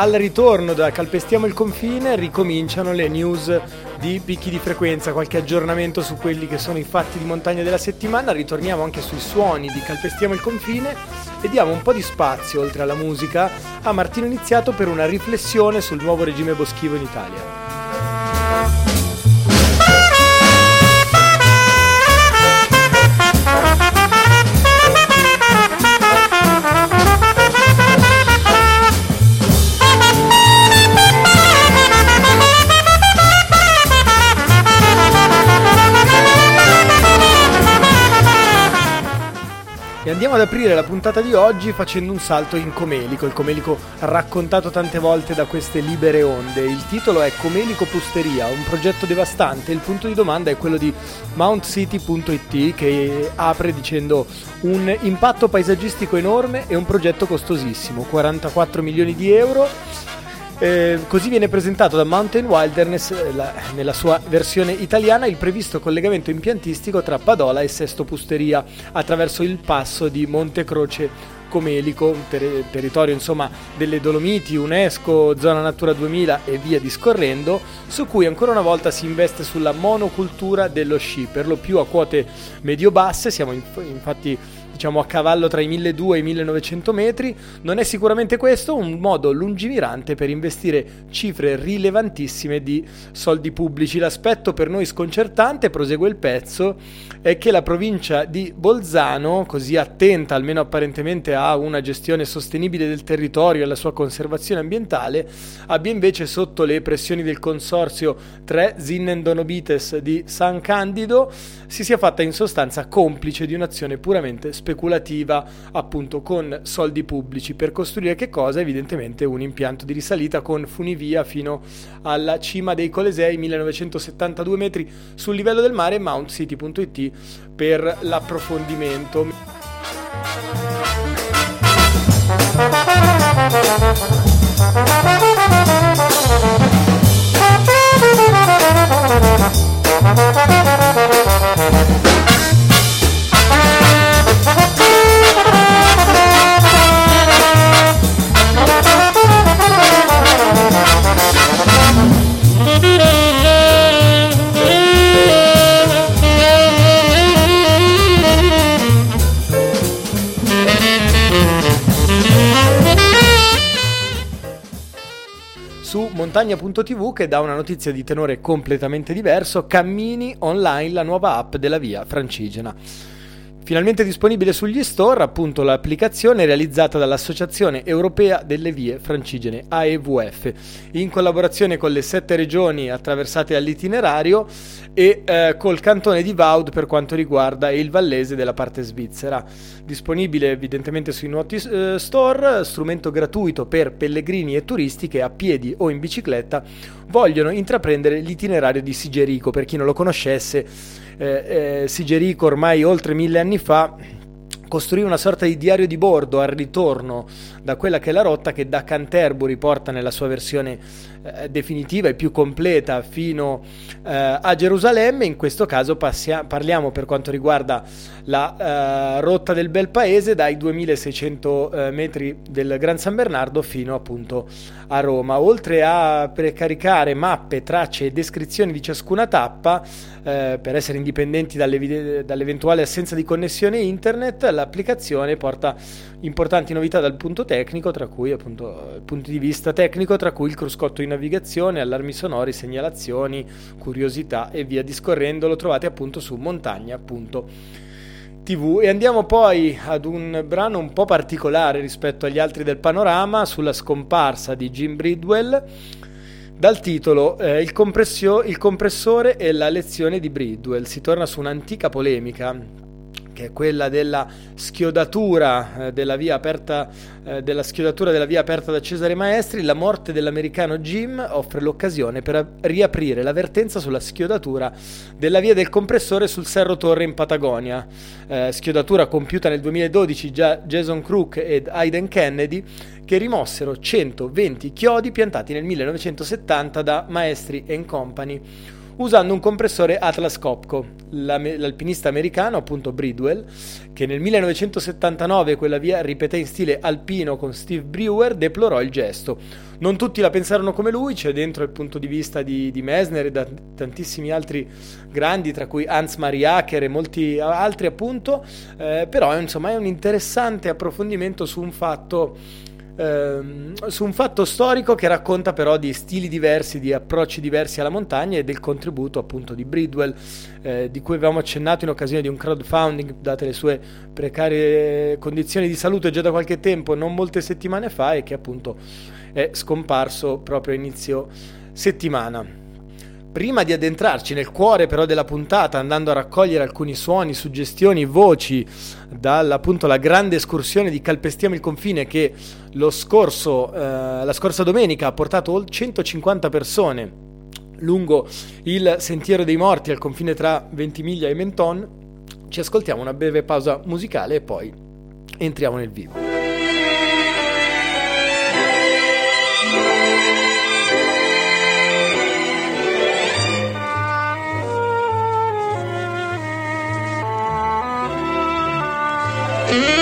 Al ritorno da Calpestiamo il confine ricominciano le news di picchi di frequenza, qualche aggiornamento su quelli che sono i fatti di montagna della settimana, ritorniamo anche sui suoni di Calpestiamo il confine e diamo un po' di spazio, oltre alla musica, a Martino Iniziato per una riflessione sul nuovo regime boschivo in Italia. Andiamo ad aprire la puntata di oggi facendo un salto in Comelico, il Comelico raccontato tante volte da queste libere onde. Il titolo è Comelico Pusteria, un progetto devastante. Il punto di domanda è quello di mountcity.it che apre dicendo un impatto paesaggistico enorme e un progetto costosissimo, 44 milioni di euro eh, così viene presentato da Mountain Wilderness eh, la, nella sua versione italiana il previsto collegamento impiantistico tra Padola e Sesto Pusteria attraverso il passo di Monte Croce Comelico, ter- territorio insomma delle Dolomiti, UNESCO, zona Natura 2000 e via discorrendo, su cui ancora una volta si investe sulla monocultura dello sci, per lo più a quote medio-basse, siamo inf- infatti diciamo a cavallo tra i 1200 e i 1900 metri, non è sicuramente questo un modo lungimirante per investire cifre rilevantissime di soldi pubblici. L'aspetto per noi sconcertante, prosegue il pezzo, è che la provincia di Bolzano, così attenta almeno apparentemente a una gestione sostenibile del territorio e alla sua conservazione ambientale, abbia invece sotto le pressioni del consorzio 3 Zinnen-Donobites di San Candido si sia fatta in sostanza complice di un'azione puramente speculativa, appunto con soldi pubblici, per costruire che cosa? Evidentemente un impianto di risalita con funivia fino alla cima dei Colesei, 1972 metri sul livello del mare, mountcity.it per l'approfondimento. su montagna.tv che dà una notizia di tenore completamente diverso, Cammini online, la nuova app della via francigena. Finalmente disponibile sugli store, appunto l'applicazione realizzata dall'Associazione Europea delle Vie Francigene, AEVF, in collaborazione con le sette regioni attraversate all'itinerario e eh, col cantone di Vaud per quanto riguarda il vallese della parte svizzera. Disponibile evidentemente sui nuoti eh, store, strumento gratuito per pellegrini e turisti che a piedi o in bicicletta vogliono intraprendere l'itinerario di Sigerico. Per chi non lo conoscesse, eh, eh, Sigerico ormai oltre mille anni fa costruì una sorta di diario di bordo al ritorno da quella che è la rotta che da Canterbury porta nella sua versione eh, definitiva e più completa fino eh, a Gerusalemme. In questo caso passia- parliamo per quanto riguarda la eh, rotta del bel paese dai 2600 eh, metri del Gran San Bernardo fino appunto a Roma. Oltre a precaricare mappe, tracce e descrizioni di ciascuna tappa eh, per essere indipendenti dalle, dall'eventuale assenza di connessione internet, l'applicazione porta importanti novità dal punto tecnico, tra cui appunto punti di vista tecnico, tra cui il cruscotto di navigazione, allarmi sonori, segnalazioni, curiosità e via discorrendo. Lo trovate appunto su montagna.tv. E andiamo poi ad un brano un po' particolare rispetto agli altri del panorama sulla scomparsa di Jim Bridwell dal titolo eh, il, il compressore e la lezione di Bridwell. Si torna su un'antica polemica che è quella della schiodatura eh, della via aperta eh, della schiodatura della via aperta da Cesare Maestri, la morte dell'americano Jim offre l'occasione per riaprire l'avvertenza sulla schiodatura della via del compressore sul Cerro Torre in Patagonia. Eh, schiodatura compiuta nel 2012 da Jason Crook ed Aiden Kennedy che rimossero 120 chiodi piantati nel 1970 da Maestri Company usando un compressore Atlas Copco. L'alpinista americano, appunto Bridwell, che nel 1979 quella via ripeté in stile alpino con Steve Brewer, deplorò il gesto. Non tutti la pensarono come lui, c'è dentro il punto di vista di, di Messner e da tantissimi altri grandi, tra cui Hans Mariacher e molti altri appunto, eh, però insomma è un interessante approfondimento su un fatto ehm, su un fatto storico che racconta però di stili diversi, di approcci diversi alla montagna e del contributo appunto di Bridwell, eh, di cui avevamo accennato in occasione di un crowdfunding, date le sue precarie condizioni di salute già da qualche tempo, non molte settimane fa, e che appunto è scomparso proprio a inizio settimana. Prima di addentrarci nel cuore però della puntata, andando a raccogliere alcuni suoni, suggestioni, voci dall'appunto la grande escursione di Calpestiamo il confine che scorso, eh, la scorsa domenica ha portato 150 persone lungo il Sentiero dei Morti al confine tra Ventimiglia e Menton, ci ascoltiamo una breve pausa musicale e poi entriamo nel vivo. Siamo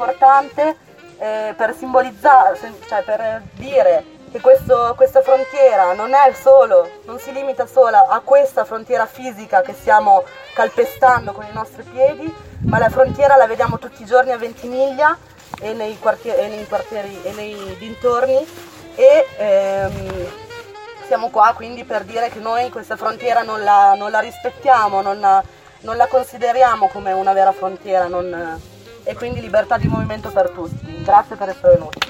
importante eh, per simbolizzare, cioè per dire che questo, questa frontiera non è solo, non si limita solo a questa frontiera fisica che stiamo calpestando con i nostri piedi, ma la frontiera la vediamo tutti i giorni a Ventimiglia e nei quartieri e nei, quartieri, e nei dintorni e ehm, siamo qua quindi per dire che noi questa frontiera non la, non la rispettiamo, non la, non la consideriamo come una vera frontiera non, e quindi libertà di movimento per tutti. Grazie per essere venuti.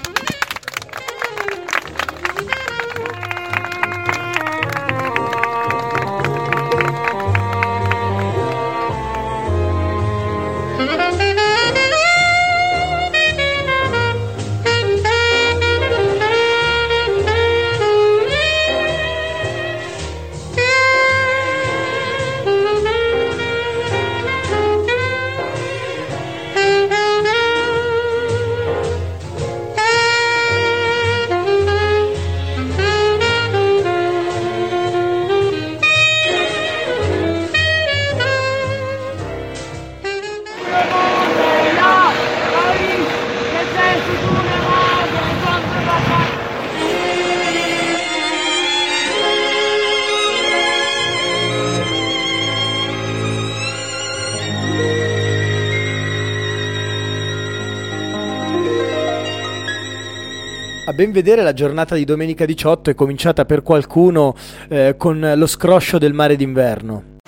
Ben vedere la giornata di domenica 18 è cominciata per qualcuno eh, con lo scroscio del mare d'inverno.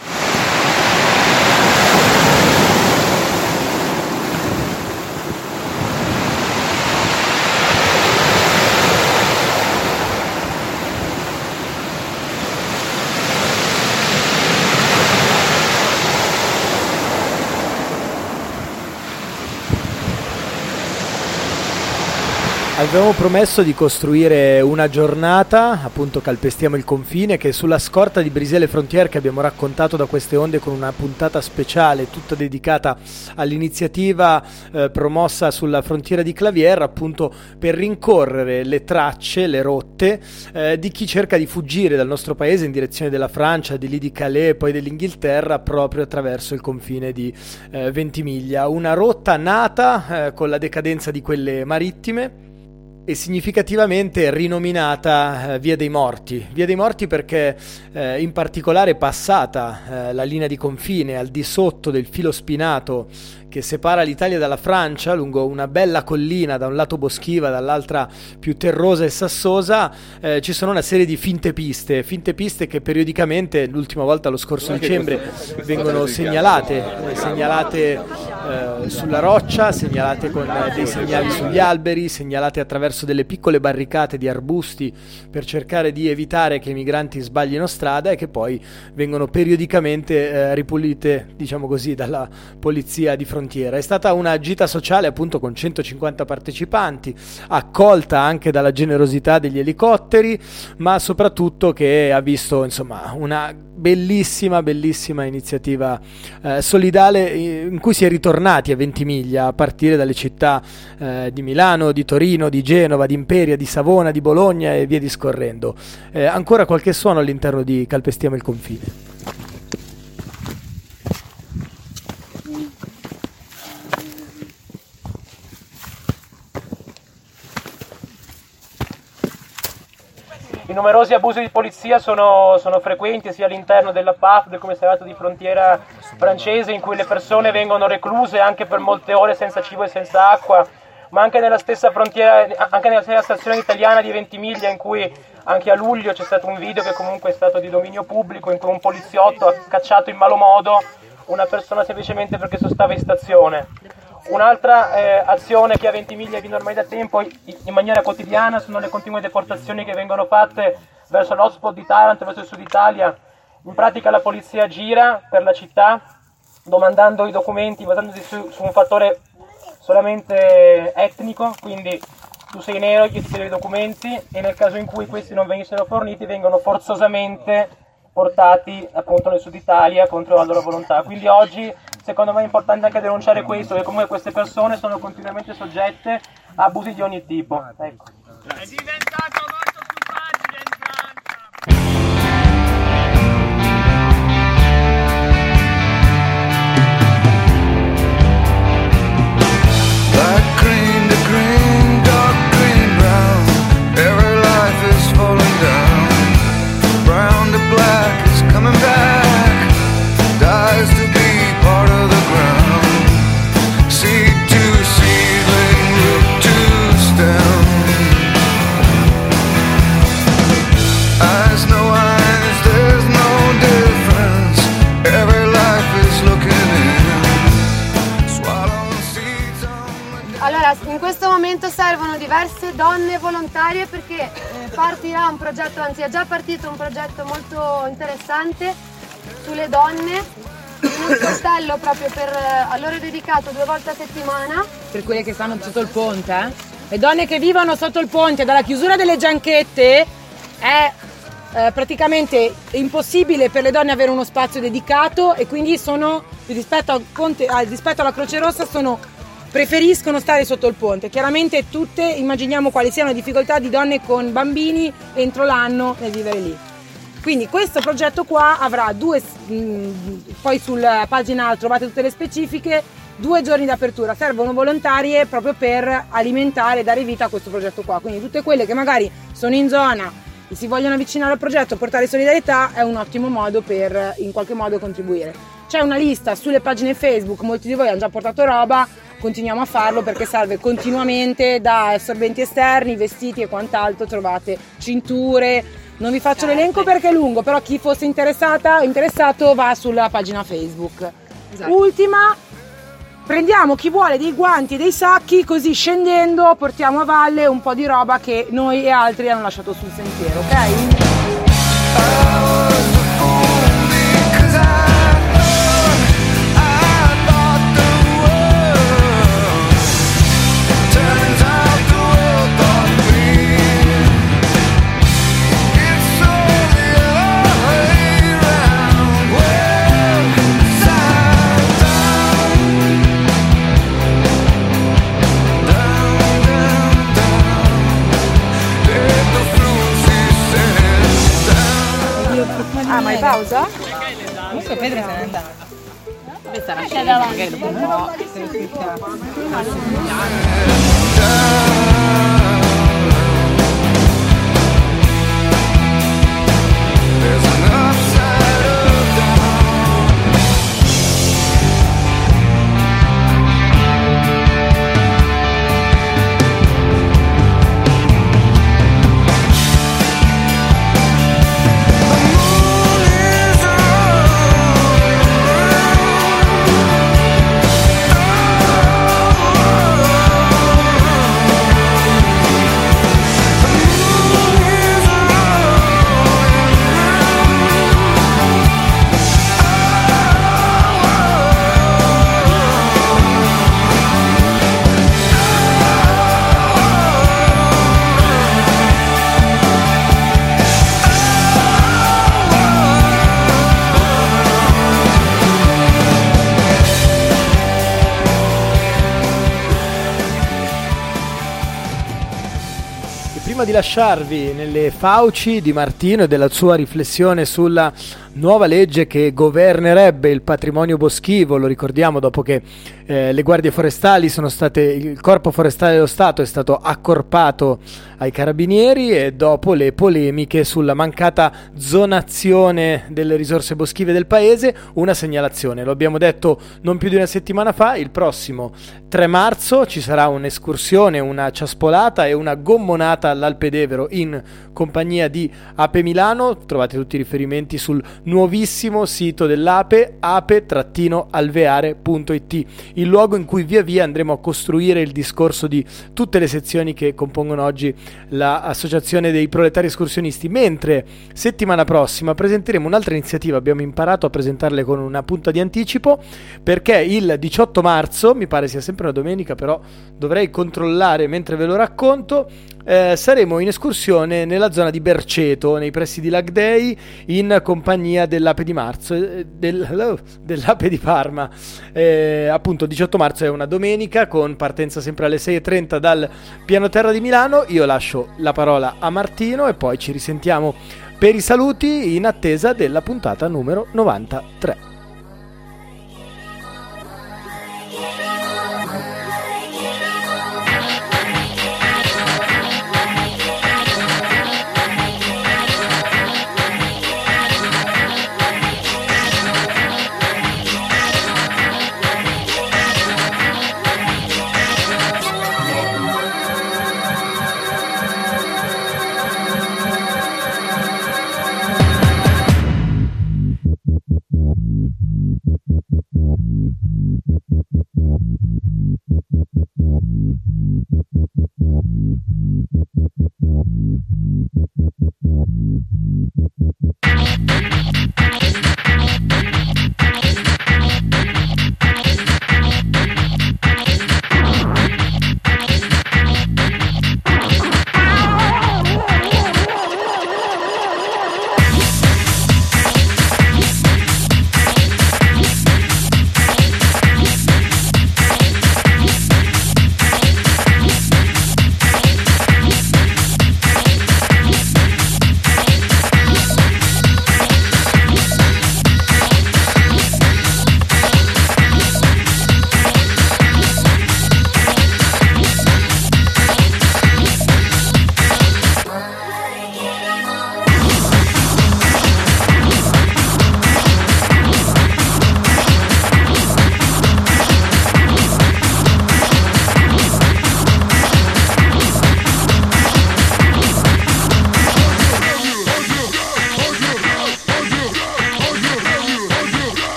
Avevamo promesso di costruire una giornata, appunto calpestiamo il confine, che sulla scorta di Brisele Frontier che abbiamo raccontato da queste onde con una puntata speciale tutta dedicata all'iniziativa eh, promossa sulla frontiera di Clavier, appunto per rincorrere le tracce, le rotte eh, di chi cerca di fuggire dal nostro paese in direzione della Francia, di lì di Calais e poi dell'Inghilterra proprio attraverso il confine di eh, Ventimiglia. Una rotta nata eh, con la decadenza di quelle marittime e significativamente rinominata eh, Via dei Morti. Via dei Morti perché eh, in particolare passata eh, la linea di confine al di sotto del filo spinato che separa l'Italia dalla Francia lungo una bella collina, da un lato boschiva, dall'altra più terrosa e sassosa, eh, ci sono una serie di finte piste, finte piste che periodicamente, l'ultima volta lo scorso dicembre, vengono segnalate, eh, segnalate eh, sulla roccia, segnalate con dei segnali sugli alberi, segnalate attraverso delle piccole barricate di arbusti per cercare di evitare che i migranti sbaglino strada e che poi vengono periodicamente eh, ripulite, diciamo così, dalla polizia di frontiera frontiera. È stata una gita sociale appunto con 150 partecipanti, accolta anche dalla generosità degli elicotteri, ma soprattutto che ha visto insomma una bellissima, bellissima iniziativa eh, solidale in cui si è ritornati a Ventimiglia a partire dalle città eh, di Milano, di Torino, di Genova, di Imperia, di Savona, di Bologna e via discorrendo. Eh, ancora qualche suono all'interno di Calpestiamo il confine. I numerosi abusi di polizia sono, sono frequenti sia all'interno della PAF, del commissariato di frontiera francese, in cui le persone vengono recluse anche per molte ore senza cibo e senza acqua, ma anche nella stessa frontiera, anche nella stessa stazione italiana di Ventimiglia, in cui anche a luglio c'è stato un video che comunque è stato di dominio pubblico, in cui un poliziotto ha cacciato in malo modo una persona semplicemente perché sostava in stazione. Un'altra eh, azione che a Ventimiglia viene ormai da tempo in maniera quotidiana sono le continue deportazioni che vengono fatte verso l'hotspot di Taranto, verso il sud Italia. In pratica la polizia gira per la città domandando i documenti basandosi su, su un fattore solamente etnico, quindi tu sei nero, io ti chiedo i documenti e nel caso in cui questi non venissero forniti vengono forzosamente portati appunto nel sud Italia contro la loro volontà. Quindi oggi secondo me è importante anche denunciare questo, che comunque queste persone sono continuamente soggette a abusi di ogni tipo. Ecco. È diventato progetto molto interessante sulle donne un sportello proprio per, eh, a loro dedicato due volte a settimana. Per quelle che stanno sotto il ponte, eh? Le donne che vivono sotto il ponte dalla chiusura delle gianchette è eh, praticamente impossibile per le donne avere uno spazio dedicato e quindi sono rispetto, ponte, rispetto alla Croce Rossa sono preferiscono stare sotto il ponte. Chiaramente tutte immaginiamo quali siano le difficoltà di donne con bambini entro l'anno nel vivere lì. Quindi questo progetto qua avrà due, poi sulla pagina trovate tutte le specifiche, due giorni d'apertura, servono volontarie proprio per alimentare e dare vita a questo progetto qua. Quindi tutte quelle che magari sono in zona e si vogliono avvicinare al progetto, portare solidarietà, è un ottimo modo per in qualche modo contribuire. C'è una lista sulle pagine Facebook, molti di voi hanno già portato roba, continuiamo a farlo perché serve continuamente da assorbenti esterni, vestiti e quant'altro, trovate cinture. Non vi faccio l'elenco perché è lungo, però chi fosse interessata, interessato va sulla pagina Facebook. Esatto. Ultima, prendiamo chi vuole dei guanti e dei sacchi, così scendendo portiamo a valle un po' di roba che noi e altri hanno lasciato sul sentiero, ok? Pausa? Comunque Pedro se n'è andato. Vabbè, sarà C'è davanti. magari dopo un po'. Prima di lasciarvi nelle fauci di Martino e della sua riflessione sulla nuova legge che governerebbe il patrimonio boschivo, lo ricordiamo dopo che eh, le guardie forestali sono state, il corpo forestale dello Stato è stato accorpato ai carabinieri e dopo le polemiche sulla mancata zonazione delle risorse boschive del paese, una segnalazione, lo abbiamo detto non più di una settimana fa, il prossimo 3 marzo ci sarà un'escursione, una ciaspolata e una gommonata all'Alpedevero in compagnia di Ape Milano, trovate tutti i riferimenti sul nuovissimo sito dell'Ape, ape-alveare.it, il luogo in cui via via andremo a costruire il discorso di tutte le sezioni che compongono oggi l'associazione dei proletari escursionisti, mentre settimana prossima presenteremo un'altra iniziativa, abbiamo imparato a presentarle con una punta di anticipo, perché il 18 marzo, mi pare sia sempre una domenica, però dovrei controllare mentre ve lo racconto, eh, saremo in escursione nella zona di Berceto, nei pressi di Lagdei, in compagnia dell'Ape di Marzo, eh, del- dell'Ape di Parma. Eh, appunto, 18 marzo è una domenica con partenza sempre alle 6.30 dal piano terra di Milano. Io lascio la parola a Martino e poi ci risentiamo per i saluti in attesa della puntata numero 93.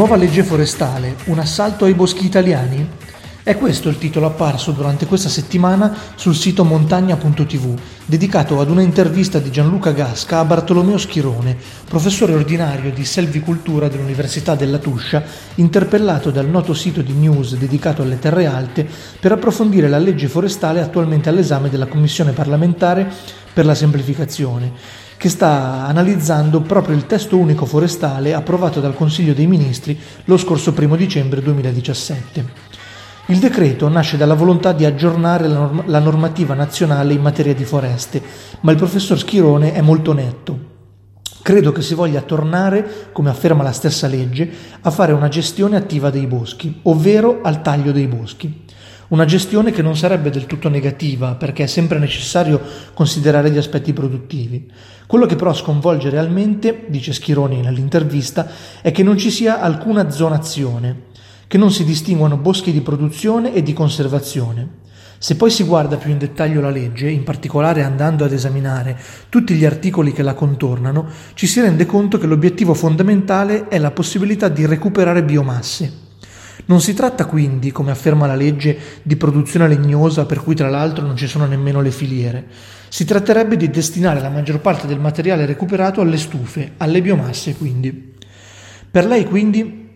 Nuova legge forestale, un assalto ai boschi italiani? È questo il titolo apparso durante questa settimana sul sito montagna.tv, dedicato ad una intervista di Gianluca Gasca a Bartolomeo Schirone, professore ordinario di selvicultura dell'Università della Tuscia, interpellato dal noto sito di news dedicato alle terre alte per approfondire la legge forestale attualmente all'esame della Commissione parlamentare per la semplificazione che sta analizzando proprio il testo unico forestale approvato dal Consiglio dei Ministri lo scorso 1 dicembre 2017. Il decreto nasce dalla volontà di aggiornare la, norm- la normativa nazionale in materia di foreste, ma il professor Schirone è molto netto. Credo che si voglia tornare, come afferma la stessa legge, a fare una gestione attiva dei boschi, ovvero al taglio dei boschi. Una gestione che non sarebbe del tutto negativa, perché è sempre necessario considerare gli aspetti produttivi. Quello che però sconvolge realmente, dice Schironi nell'intervista, è che non ci sia alcuna zonazione, che non si distinguono boschi di produzione e di conservazione. Se poi si guarda più in dettaglio la legge, in particolare andando ad esaminare tutti gli articoli che la contornano, ci si rende conto che l'obiettivo fondamentale è la possibilità di recuperare biomasse. Non si tratta quindi, come afferma la legge, di produzione legnosa per cui tra l'altro non ci sono nemmeno le filiere. Si tratterebbe di destinare la maggior parte del materiale recuperato alle stufe, alle biomasse quindi. Per lei quindi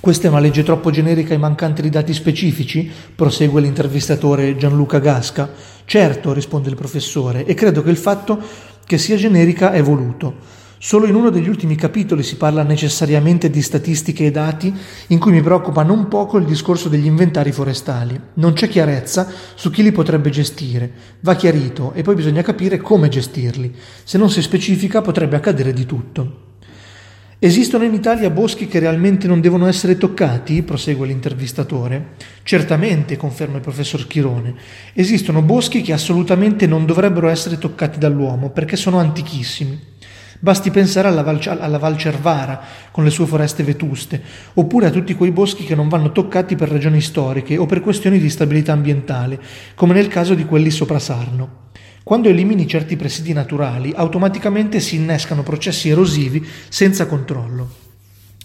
questa è una legge troppo generica e mancante di dati specifici? prosegue l'intervistatore Gianluca Gasca. Certo, risponde il professore, e credo che il fatto che sia generica è voluto. Solo in uno degli ultimi capitoli si parla necessariamente di statistiche e dati in cui mi preoccupa non poco il discorso degli inventari forestali. Non c'è chiarezza su chi li potrebbe gestire, va chiarito e poi bisogna capire come gestirli. Se non si specifica potrebbe accadere di tutto. Esistono in Italia boschi che realmente non devono essere toccati? prosegue l'intervistatore. Certamente, conferma il professor Chirone. Esistono boschi che assolutamente non dovrebbero essere toccati dall'uomo perché sono antichissimi. Basti pensare alla Val, alla Val Cervara, con le sue foreste vetuste, oppure a tutti quei boschi che non vanno toccati per ragioni storiche o per questioni di stabilità ambientale, come nel caso di quelli sopra Sarno. Quando elimini certi presidi naturali, automaticamente si innescano processi erosivi senza controllo.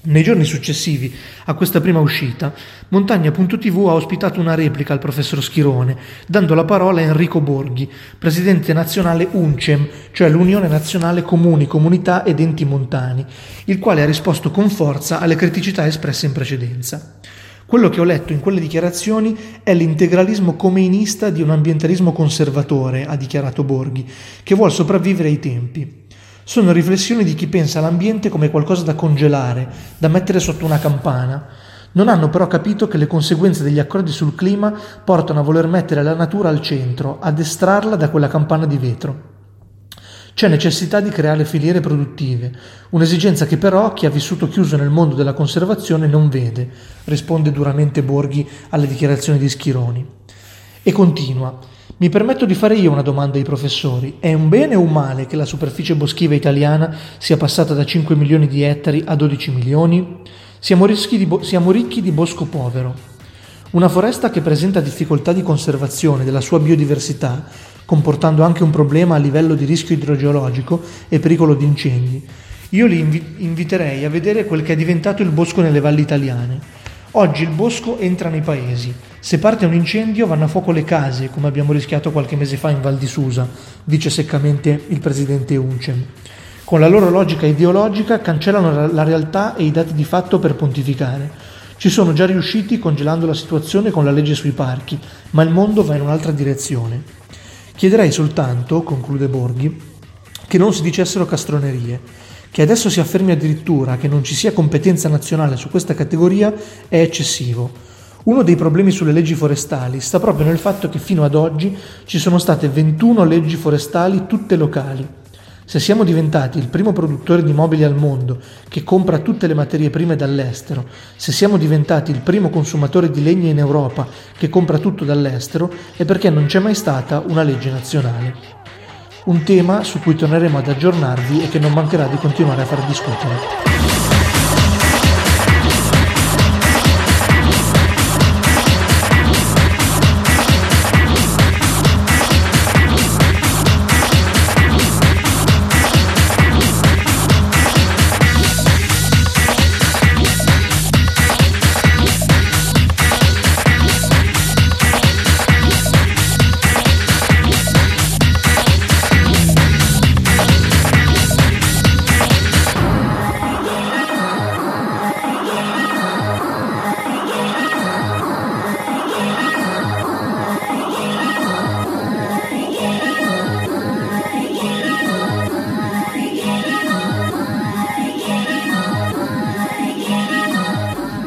Nei giorni successivi a questa prima uscita, Montagna.tv ha ospitato una replica al professor Schirone, dando la parola a Enrico Borghi, presidente nazionale UNCEM, cioè l'Unione Nazionale Comuni, Comunità ed Enti Montani, il quale ha risposto con forza alle criticità espresse in precedenza. Quello che ho letto in quelle dichiarazioni è l'integralismo comeinista di un ambientalismo conservatore, ha dichiarato Borghi, che vuole sopravvivere ai tempi. Sono riflessioni di chi pensa all'ambiente come qualcosa da congelare, da mettere sotto una campana. Non hanno però capito che le conseguenze degli accordi sul clima portano a voler mettere la natura al centro, ad estrarla da quella campana di vetro. C'è necessità di creare filiere produttive, un'esigenza che però chi ha vissuto chiuso nel mondo della conservazione non vede, risponde duramente Borghi alle dichiarazioni di Schironi. E continua. Mi permetto di fare io una domanda ai professori. È un bene o un male che la superficie boschiva italiana sia passata da 5 milioni di ettari a 12 milioni? Siamo, di bo- siamo ricchi di bosco povero. Una foresta che presenta difficoltà di conservazione della sua biodiversità comportando anche un problema a livello di rischio idrogeologico e pericolo di incendi. Io li invi- inviterei a vedere quel che è diventato il bosco nelle valli italiane. Oggi il bosco entra nei paesi. Se parte un incendio vanno a fuoco le case, come abbiamo rischiato qualche mese fa in Val di Susa, dice seccamente il presidente Uncem. Con la loro logica ideologica cancellano la realtà e i dati di fatto per pontificare. Ci sono già riusciti congelando la situazione con la legge sui parchi, ma il mondo va in un'altra direzione. Chiederei soltanto, conclude Borghi, che non si dicessero castronerie. Che adesso si affermi addirittura che non ci sia competenza nazionale su questa categoria è eccessivo. Uno dei problemi sulle leggi forestali sta proprio nel fatto che fino ad oggi ci sono state 21 leggi forestali tutte locali se siamo diventati il primo produttore di mobili al mondo che compra tutte le materie prime dall'estero, se siamo diventati il primo consumatore di legna in Europa che compra tutto dall'estero, è perché non c'è mai stata una legge nazionale. Un tema su cui torneremo ad aggiornarvi e che non mancherà di continuare a far discutere.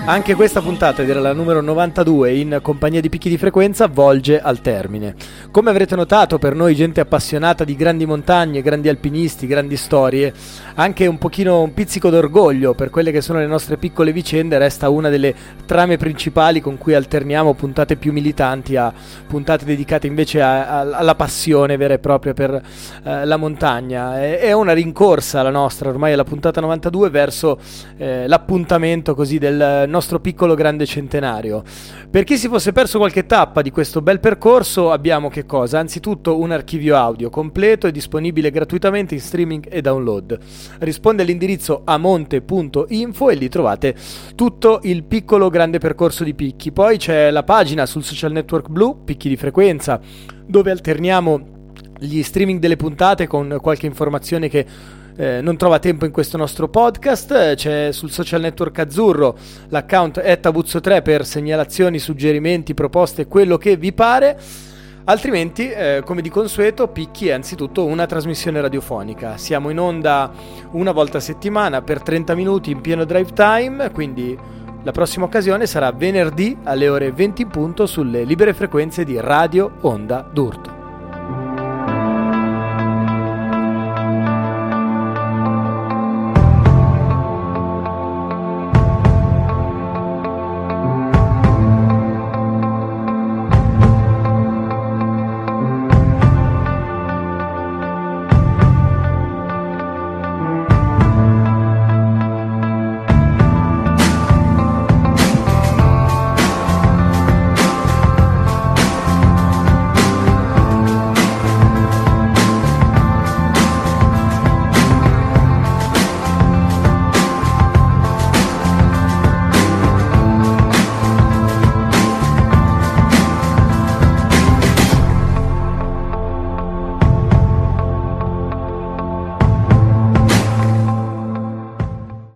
Anche questa puntata, ed era la numero 92 in compagnia di picchi di frequenza, volge al termine. Come avrete notato, per noi gente appassionata di grandi montagne, grandi alpinisti, grandi storie, anche un pochino un pizzico d'orgoglio per quelle che sono le nostre piccole vicende resta una delle trame principali con cui alterniamo puntate più militanti a puntate dedicate invece a, a, alla passione vera e propria per eh, la montagna. È, è, una rincorsa la nostra, ormai è la puntata 92 verso eh, l'appuntamento così del nostro piccolo grande centenario. Per chi si fosse perso qualche tappa di questo bel percorso, abbiamo che cosa? Anzitutto un archivio audio completo e disponibile gratuitamente in streaming e download. Risponde all'indirizzo amonte.info e lì trovate tutto il piccolo grande percorso di picchi. Poi c'è la pagina sul social network blu, picchi di frequenza, dove alterniamo gli streaming delle puntate con qualche informazione che eh, non trova tempo in questo nostro podcast. C'è sul social network azzurro l'account ettabuzzo3 per segnalazioni, suggerimenti, proposte, quello che vi pare. Altrimenti, eh, come di consueto, Picchi è anzitutto una trasmissione radiofonica. Siamo in onda una volta a settimana per 30 minuti in pieno drive time, quindi la prossima occasione sarà venerdì alle ore 20 in punto sulle libere frequenze di Radio Onda d'Urto.